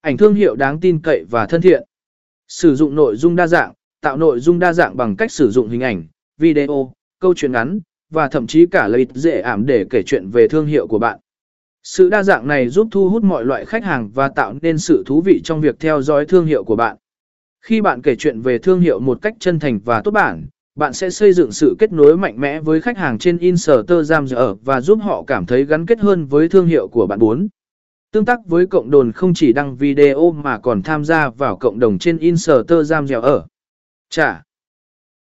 Ảnh thương hiệu đáng tin cậy và thân thiện. Sử dụng nội dung đa dạng, tạo nội dung đa dạng bằng cách sử dụng hình ảnh, video, câu chuyện ngắn, và thậm chí cả lợi dễ ảm để kể chuyện về thương hiệu của bạn. Sự đa dạng này giúp thu hút mọi loại khách hàng và tạo nên sự thú vị trong việc theo dõi thương hiệu của bạn. Khi bạn kể chuyện về thương hiệu một cách chân thành và tốt bản, bạn sẽ xây dựng sự kết nối mạnh mẽ với khách hàng trên Instagram và giúp họ cảm thấy gắn kết hơn với thương hiệu của bạn 4. Tương tác với cộng đồng không chỉ đăng video mà còn tham gia vào cộng đồng trên Instagram ở. Trả.